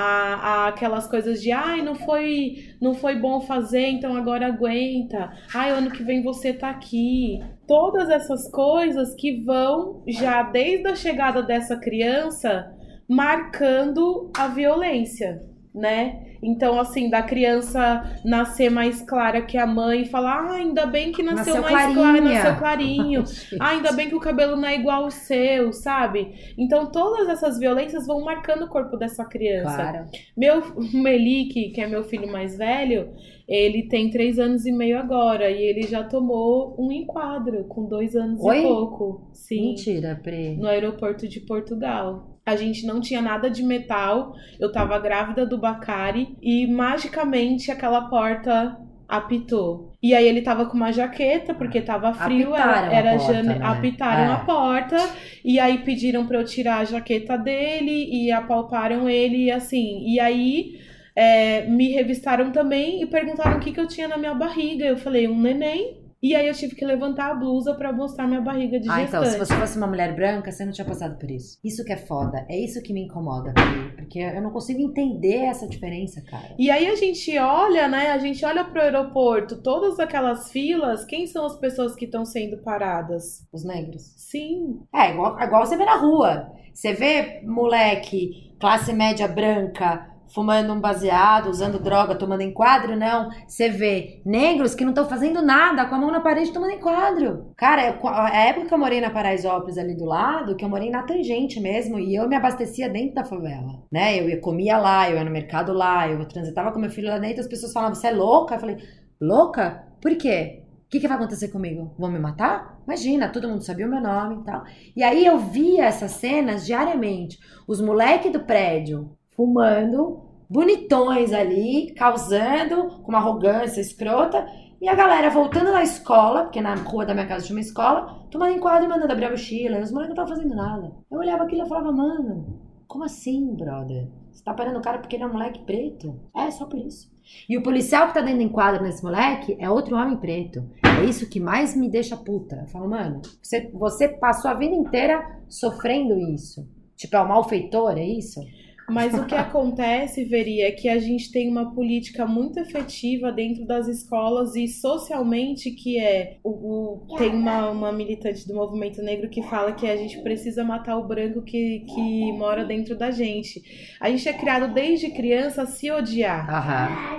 a- aquelas coisas de ai, não foi, não foi bom fazer, então agora aguenta. Ai, ano que vem você tá aqui. Todas essas coisas que vão já desde a chegada dessa criança marcando a violência, né? Então, assim, da criança nascer mais clara que a mãe e falar, ah, ainda bem que nasceu, Nasceu mais clarinha." clara, nasceu clarinho. Ah, ainda bem que o cabelo não é igual ao seu, sabe? Então todas essas violências vão marcando o corpo dessa criança. Claro. Meu o Melik, que é meu filho mais velho, ele tem três anos e meio agora e ele já tomou um enquadro com dois anos Oi? e pouco. Sim, Mentira, Pri. no aeroporto de Portugal. A gente não tinha nada de metal. Eu tava grávida do Bacari e magicamente aquela porta apitou. E aí ele tava com uma jaqueta porque tava frio, Apitaram era, a era porta, jane... né? apitaram É. a porta e aí pediram pra eu tirar a jaqueta dele e apalparam ele e assim. E aí é, me revistaram também e perguntaram o que, que eu tinha na minha barriga. Eu falei, um neném. E aí eu tive que levantar a blusa pra mostrar minha barriga de Ah, gestante. então, se você fosse uma mulher branca, você não tinha passado por isso. Isso que é foda. É isso que me incomoda. Porque eu não consigo entender essa diferença, cara. E aí a gente olha, né? A gente olha pro aeroporto, todas aquelas filas, quem são as pessoas que estão sendo paradas? Os negros. Sim, É, igual, igual você vê na rua. Você vê moleque, classe média branca, fumando um baseado, usando droga, tomando enquadro, não. Você vê negros que não estão fazendo nada, com a mão na parede tomando enquadro. Cara, eu- a época que eu morei na Paraisópolis ali do lado, que eu morei na tangente mesmo, e eu me abastecia dentro da favela, né? Eu ia, comia lá, eu ia no mercado lá, eu transitava com meu filho lá dentro, as pessoas falavam, você é louca? Eu falei, louca? Por quê? O que, que vai acontecer comigo? Vão me matar? Imagina, todo mundo sabia o meu nome e tal. E aí eu via essas cenas diariamente. Os moleques do prédio fumando, bonitões ali, causando, com uma arrogância escrota. E a galera voltando da escola, porque na rua da minha casa tinha uma escola, tomando enquadro e mandando abrir a mochila. Os moleques não estavam fazendo nada. Eu olhava aquilo e falava, mano, como assim, brother? Você tá parando o cara porque ele é um moleque preto? É, só por isso. E o policial que tá dando enquadro nesse moleque é outro homem preto. É isso que mais me deixa puta. Eu falo, mano, você, você passou a vida inteira sofrendo isso. Tipo, é um malfeitor, é isso? Mas o que acontece, Veri, é que a gente tem uma política muito efetiva dentro das escolas e socialmente que é o, o- tem uma, uma militante do movimento negro que fala que a gente precisa matar o branco que, que mora dentro da gente. A gente é criado desde criança a se odiar.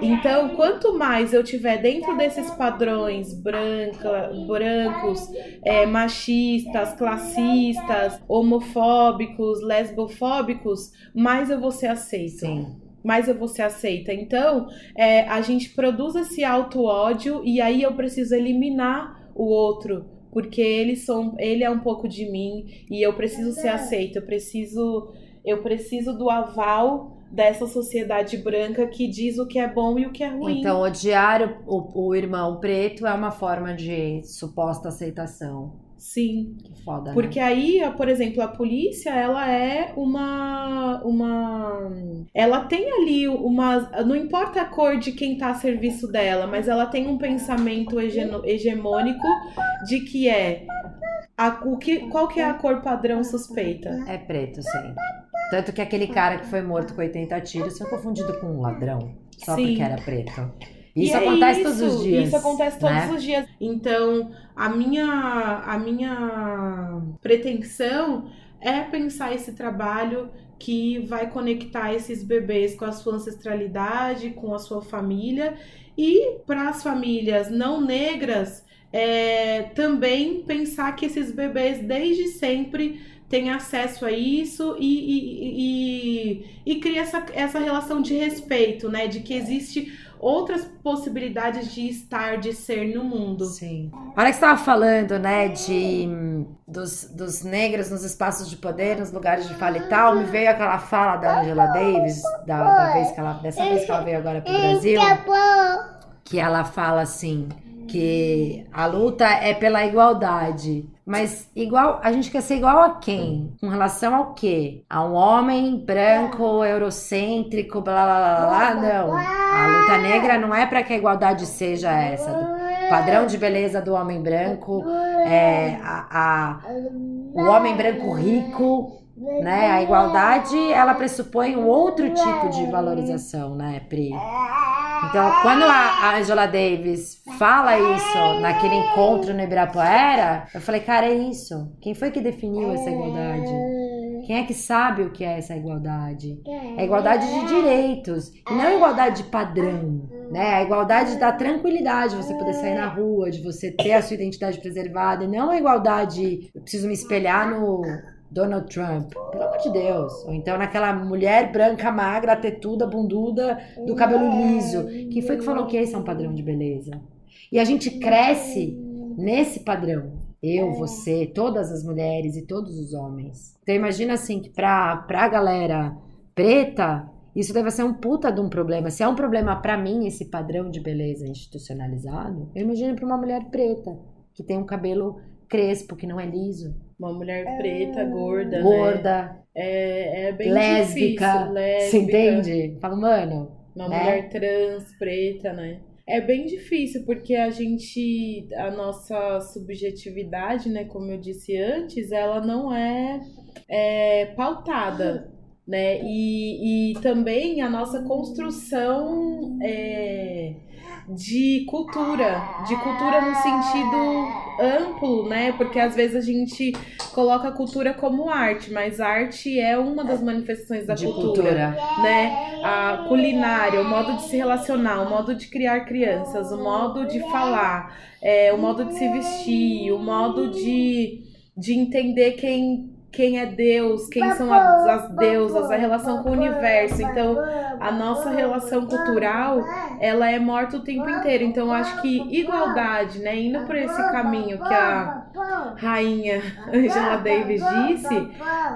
Então, quanto mais eu tiver dentro desses padrões branca, brancos, é, machistas, classistas, homofóbicos, lesbofóbicos, mais eu vou ser aceito. Sim. Mais eu vou ser aceita. Então, é, a gente produz esse auto-ódio e aí eu preciso eliminar o outro. Porque eles são, ele é um pouco de mim e eu preciso ser aceita. Eu preciso, eu preciso do aval dessa sociedade branca que diz o que é bom e o que é ruim. Então, odiar o, o, o irmão preto é uma forma de suposta aceitação. Sim. Que foda, né? Porque aí, por exemplo, a polícia, ela é uma uma ela tem ali uma não importa a cor de quem tá a serviço dela, mas ela tem um pensamento hegemônico de que é a, o que, qual que é a cor padrão suspeita? É preto, sim. Tanto que aquele cara que foi morto com 80 tiros foi confundido com um ladrão. Só Sim. porque era preto. E Isso é acontece todos isso, os dias. Isso acontece todos né? os dias. Então, a minha, a minha pretensão é pensar esse trabalho que vai conectar esses bebês com a sua ancestralidade, com a sua família. E para as famílias não negras, é, também pensar que esses bebês desde sempre têm acesso a isso e, e, e, e cria essa, essa relação de respeito, né? De que existe outras possibilidades de estar, de ser no mundo. Sim. A hora que estava falando, né, de dos, dos negros nos espaços de poder, nos lugares de fala e tal, me veio aquela fala da Angela Davis, da, da vez que ela, dessa vez que ela veio agora pro Brasil, que ela fala assim, porque a luta é pela igualdade. Mas igual, a gente quer ser igual a quem? Com relação ao quê? A um homem branco, eurocêntrico, blá blá blá blá? Não. A luta negra não é para que a igualdade seja essa. O padrão de beleza do homem branco, é, a, a, o homem branco rico, né? A igualdade, ela pressupõe um outro tipo de valorização, né, Pri? Então, quando a Angela Davis fala isso naquele encontro no Ibirapuera, eu falei, cara, é isso. Quem foi que definiu essa igualdade? Quem é que sabe o que é essa igualdade? É igualdade de direitos, e não igualdade de padrão, né? A igualdade da tranquilidade, você poder sair na rua, de você ter a sua identidade preservada, e não a igualdade, eu preciso me espelhar no Donald Trump, pelo amor de Deus. Ou então naquela mulher branca, magra, tetuda, bunduda, do cabelo liso. Quem foi que falou que esse é um padrão de beleza? E a gente cresce nesse padrão. Eu, você, todas as mulheres e todos os homens. Então imagina assim que pra, pra galera preta, isso deve ser um puta de um problema. Se é um problema para mim esse padrão de beleza institucionalizado, eu imagino para uma mulher preta que tem um cabelo crespo, que não é liso. Uma mulher preta, gorda, Gorda, né? É, é bem lésbica. difícil. Lésbica. Você entende? Fala, mano. Uma né? mulher trans, preta, né? É bem difícil, porque a gente, a nossa subjetividade, né, como eu disse antes, ela não é, é pautada, né? E, e também a nossa construção é, de cultura, de cultura no sentido amplo, né? Porque às vezes a gente coloca a cultura como arte, mas arte é uma das manifestações da cultura, cultura. né? A culinária, o modo de se relacionar, o modo de criar crianças, o modo de falar, é, o modo de se vestir, o modo de, de entender quem quem é Deus, quem são as, as deusas, a relação com o universo. Então, a nossa relação cultural, ela é morta o tempo inteiro. Então, acho que igualdade, né, indo por esse caminho que a rainha Angela Davis disse,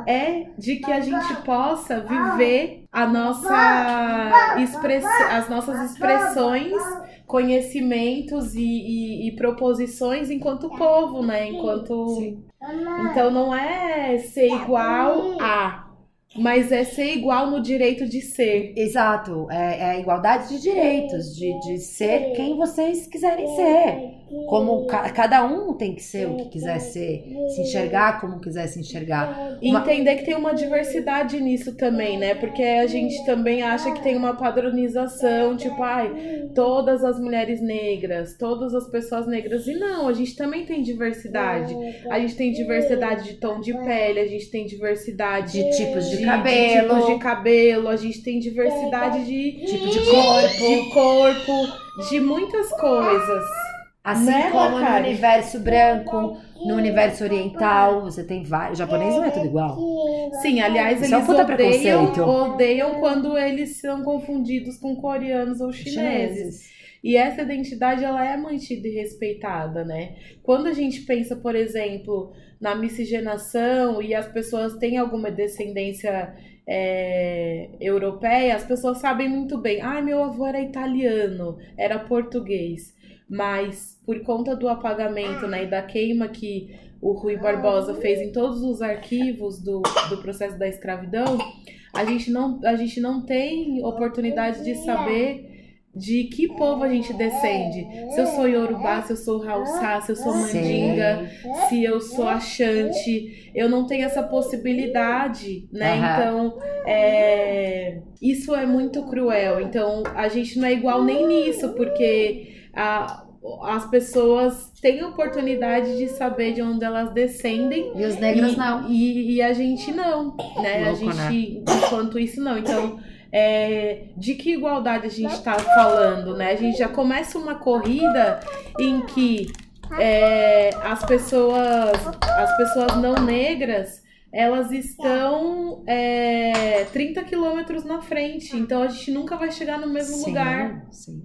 é de que a gente possa viver a nossa express... as nossas expressões, conhecimentos e, e- e proposições enquanto povo, né? Enquanto então não é ser igual a, mas é ser igual no direito de ser. Exato, é, é a igualdade de direitos, de, de ser quem vocês quiserem ser. Como ca- cada um tem que ser o que quiser ser, se enxergar como quiser se enxergar. E entender que tem uma diversidade nisso também, né? Porque a gente também acha que tem uma padronização, tipo, ai, todas as mulheres negras, todas as pessoas negras. E não, a gente também tem diversidade. A gente tem diversidade de tom de pele, a gente tem diversidade De tipos de de cabelo. tipos de cabelo, a gente tem diversidade de Tipo de corpo. de corpo, de muitas coisas. Assim Né, como no universo branco, no universo oriental, você tem vários. O japonês não é tudo igual. Sim, aliás, Isso é um eles puta odeiam, odeiam quando eles são confundidos com coreanos ou chineses. E essa identidade ela é mantida e respeitada, né? Quando a gente pensa, por exemplo, na miscigenação e as pessoas têm alguma descendência é, europeia, as pessoas sabem muito bem. Ah, meu avô era italiano, era português. Mas por conta do apagamento né, e da queima que o Rui Barbosa fez em todos os arquivos do, do processo da escravidão, a gente não, a gente não tem oportunidade de saber de que povo a gente descende. Se eu sou Yorubá, se eu sou Haussá, se eu sou Mandinga, se eu sou Achante, eu não tenho essa possibilidade, né? Aham. Então, é, isso é muito cruel. Então, a gente não é igual nem nisso, porque a- as pessoas têm oportunidade de saber de onde elas descendem E os negros e, não. E, e a gente não, né? a Louco, gente, enquanto isso, não. Então, é, de que igualdade a gente tá falando, né? A gente já começa uma corrida em que é, as pessoas, as pessoas não negras, elas estão é, 30 quilômetros na frente. Então, a gente nunca vai chegar no mesmo Sim, lugar. Sim.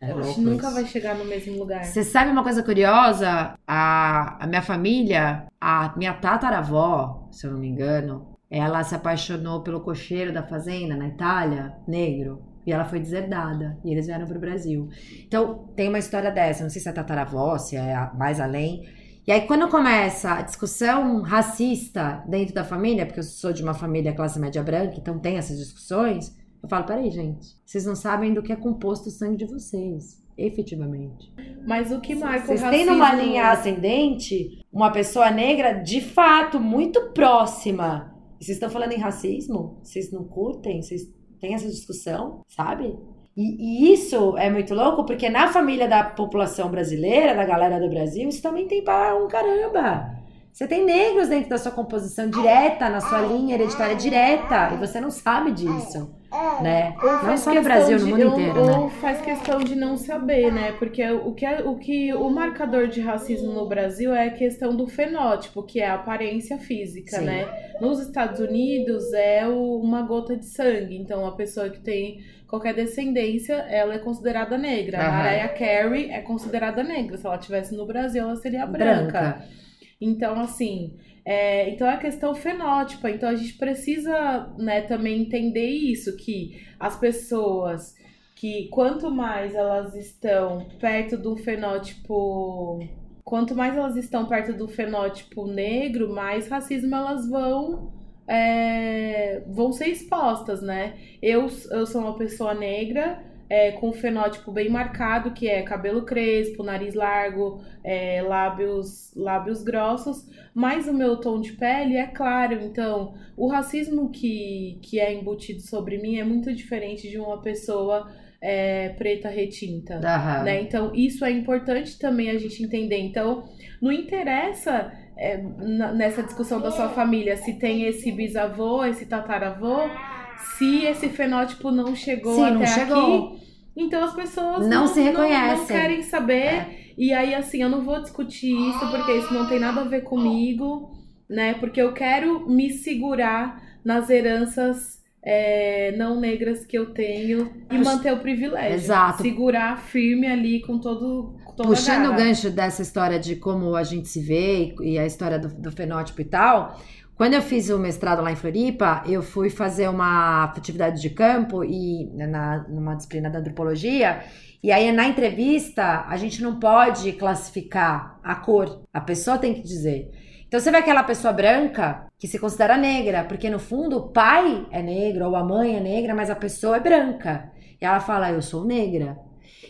É A gente nunca isso. vai chegar no mesmo lugar. Você sabe uma coisa curiosa? A, a minha família, a minha tataravó, se eu não me engano, ela se apaixonou pelo cocheiro da fazenda na Itália, negro. e ela foi deserdada. E eles vieram pro Brasil. Então, tem uma história dessa. Não sei se é tataravó, se é mais além. E aí, quando começa a discussão racista dentro da família, porque eu sou de uma família classe média branca, então tem essas discussões, eu falo: peraí, gente, vocês não sabem do que é composto o sangue de vocês. Efetivamente. Mas o que marca Vocês têm numa linha ascendente uma pessoa negra de fato muito próxima. Vocês estão falando em racismo? Vocês não curtem? Vocês têm essa discussão? Sabe? E, e isso é muito louco porque na família da população brasileira, da galera do Brasil, isso também tem para um caramba. Você tem negros dentro da sua composição direta, na sua linha hereditária direta, e você não sabe disso, né? Ou Não faz só no questão Brasil, no de- mundo ou- inteiro, ou né? faz questão de não saber, né? Porque o que, é- o que o marcador de racismo no Brasil é a questão do fenótipo, que é a aparência física, Sim. né? Nos Estados Unidos é o- uma gota de sangue. Então, a pessoa que tem qualquer descendência, ela é considerada negra. A Aham. Mariah Carey é considerada negra. Se ela estivesse no Brasil, ela seria branca. Branca. Então, assim, é, então é a questão fenótipa. Então a gente precisa, né, também entender isso, que as pessoas que quanto mais elas estão perto do fenótipo. Quanto mais elas estão perto do fenótipo negro, mais racismo elas vão. é, vão ser expostas, né? Eu, eu sou uma pessoa negra, é, com um fenótipo bem marcado, que é cabelo crespo, nariz largo, é, lábios, lábios grossos, mas o meu tom de pele é claro. Então, o racismo que, que é embutido sobre mim é muito diferente de uma pessoa é, preta retinta. Né? Então, isso é importante também a gente entender. Então, não interessa é, nessa discussão da sua família se tem esse bisavô, esse tataravô, se esse fenótipo não chegou Sim, até não chegou. aqui. Então as pessoas Não se Não, reconhecem. querem saber. E aí, assim, eu não vou discutir isso porque isso não tem nada a ver comigo, né? Porque eu quero me segurar nas heranças é, não negras que eu tenho e manter o privilégio. Exato. Segurar firme ali com todo. com Puxando o gancho dessa história de como a gente se vê e, e a história do, do fenótipo e tal, quando eu fiz o mestrado lá em Floripa, eu fui fazer uma atividade de campo e na, numa disciplina da antropologia. E aí, na entrevista, a gente não pode classificar a cor. A pessoa tem que dizer. Então, você vê aquela pessoa branca que se considera negra, porque no fundo o pai é negro ou a mãe é negra, mas a pessoa é branca. E ela fala, eu sou negra.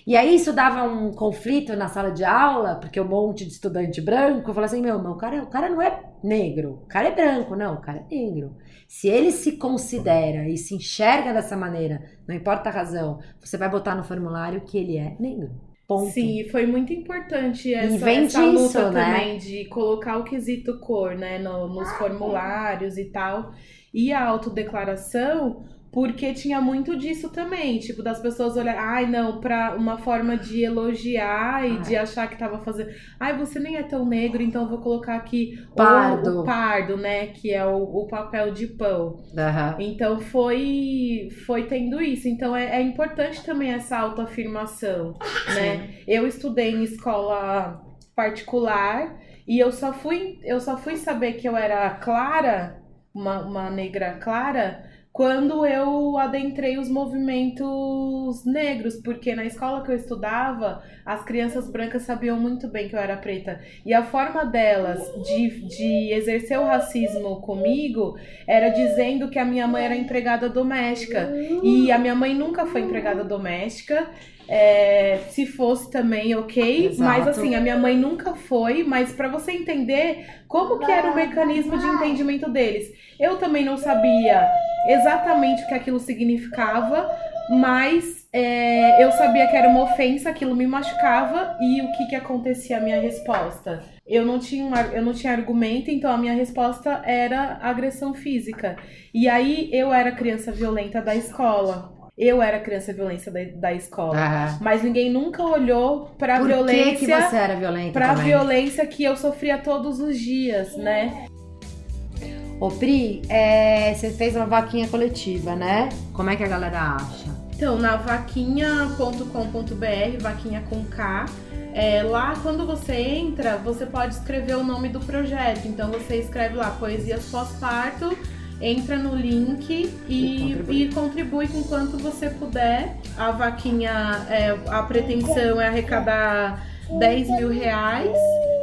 E aí isso dava um conflito na sala de aula, porque um monte de estudante branco falava assim, meu, o cara, o cara não é negro, o cara é branco, não, o cara é negro. Se ele se considera e se enxerga dessa maneira, não importa a razão, você vai botar no formulário que ele é negro. Ponto. Sim, foi muito importante essa, essa luta né? também de colocar o quesito cor, né, no- nos formulários e tal. E a autodeclaração, porque tinha muito disso também, tipo, das pessoas olharem, ai, não, pra uma forma de elogiar e Ah. de achar que tava fazendo, ai, você nem é tão negro, então eu vou colocar aqui o- Pardo. o, pardo, né, que é o, o papel de pão. Aham. Então foi foi tendo isso. Então é, é importante também essa autoafirmação, né? Eu estudei em escola particular e eu só fui eu só fui saber que eu era clara, uma, uma negra clara, quando eu adentrei os movimentos negros, porque na escola que eu estudava, as crianças brancas sabiam muito bem que eu era preta. E a forma delas de, de exercer o racismo comigo era dizendo que a minha mãe era empregada doméstica. E a minha mãe nunca foi empregada doméstica. É, se fosse também, ok. Exato. Mas assim, a minha mãe nunca foi. Mas pra você entender como que era o mecanismo de entendimento deles. Eu também não sabia exatamente o que aquilo significava, mas é, eu sabia que era uma ofensa, aquilo me machucava e o que que acontecia a minha resposta. Eu não tinha um eu não tinha argumento, então a minha resposta era agressão física. E aí eu era criança violenta da escola. Eu era criança violenta da, da escola. Aham. Mas ninguém nunca olhou pra Por violência que, que você era violenta pra também? violência que eu sofria todos os dias, né? Ô Pri, é, você fez uma vaquinha coletiva, né? Como é que a galera acha? Então, na vaquinha.com.br, vaquinha com K, é, lá quando você entra, você pode escrever o nome do projeto. Então você escreve lá Poesias Pós-Parto entra no link e, E contribui. e contribui com quanto você puder. A vaquinha, é, a pretensão é arrecadar 10 mil reais,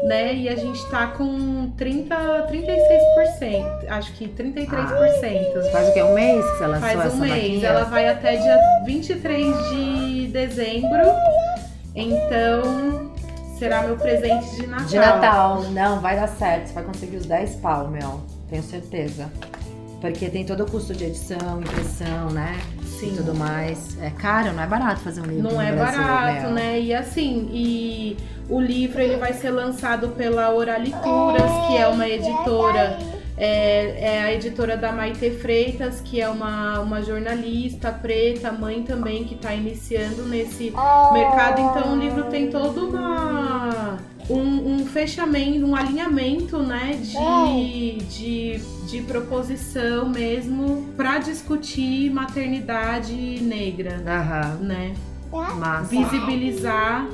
né? E a gente tá com 30, 36%, acho que 33%. Faz o quê? Um mês que você lançou Faz um mês. Ela vai até dia 23 de dezembro. Então, será meu presente de Natal. De Natal. Não, vai dar certo. Você vai conseguir os 10 pau, meu. Tenho certeza. Porque tem todo o custo de edição, impressão, né? Sim. E tudo mais. É caro, não é barato fazer um livro Não é Brasil, barato, né? E assim, e o livro ele vai ser lançado pela Oralituras, que é uma editora, é, é a editora da Maite Freitas, que é uma, uma jornalista preta, mãe também, que está iniciando nesse mercado. Então o livro tem todo uma. Um, um fechamento, um alinhamento, né, de, de, de proposição mesmo para discutir maternidade negra, Aham, né? massa. visibilizar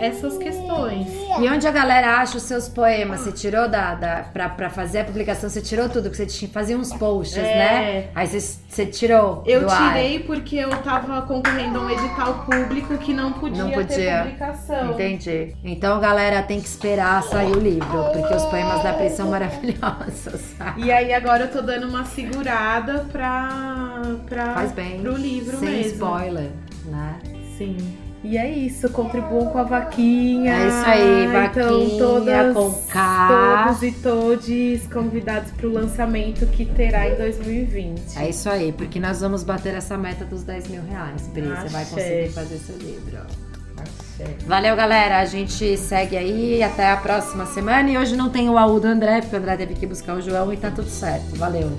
essas questões. E onde a galera acha os seus poemas? Você tirou da, da pra, pra fazer a publicação, você tirou tudo, que você tinha, fazia uns posts, É. né? Aí você, você tirou Eu do ar. tirei porque eu tava concorrendo a um edital público que não podia, Não ter podia. publicação. Entendi. Então, galera, tem que esperar sair o livro, porque os poemas da Pri são maravilhosos. E aí agora eu tô dando uma segurada pra, pra Faz bem. pro livro Sem mesmo. spoiler, né? Sim. E é isso, contribuam com a vaquinha. É isso aí, Então, vaquinha todas, com K. todos e todes convidados pro lançamento que terá em 2020. É isso aí, porque nós vamos bater essa meta dos 10 mil reais, Pri. Você vai conseguir fazer seu livro. Axé. Valeu, galera. A gente segue aí até a próxima semana. E hoje não tem o AU do André, porque o André teve que buscar o João e tá tudo certo. Valeu.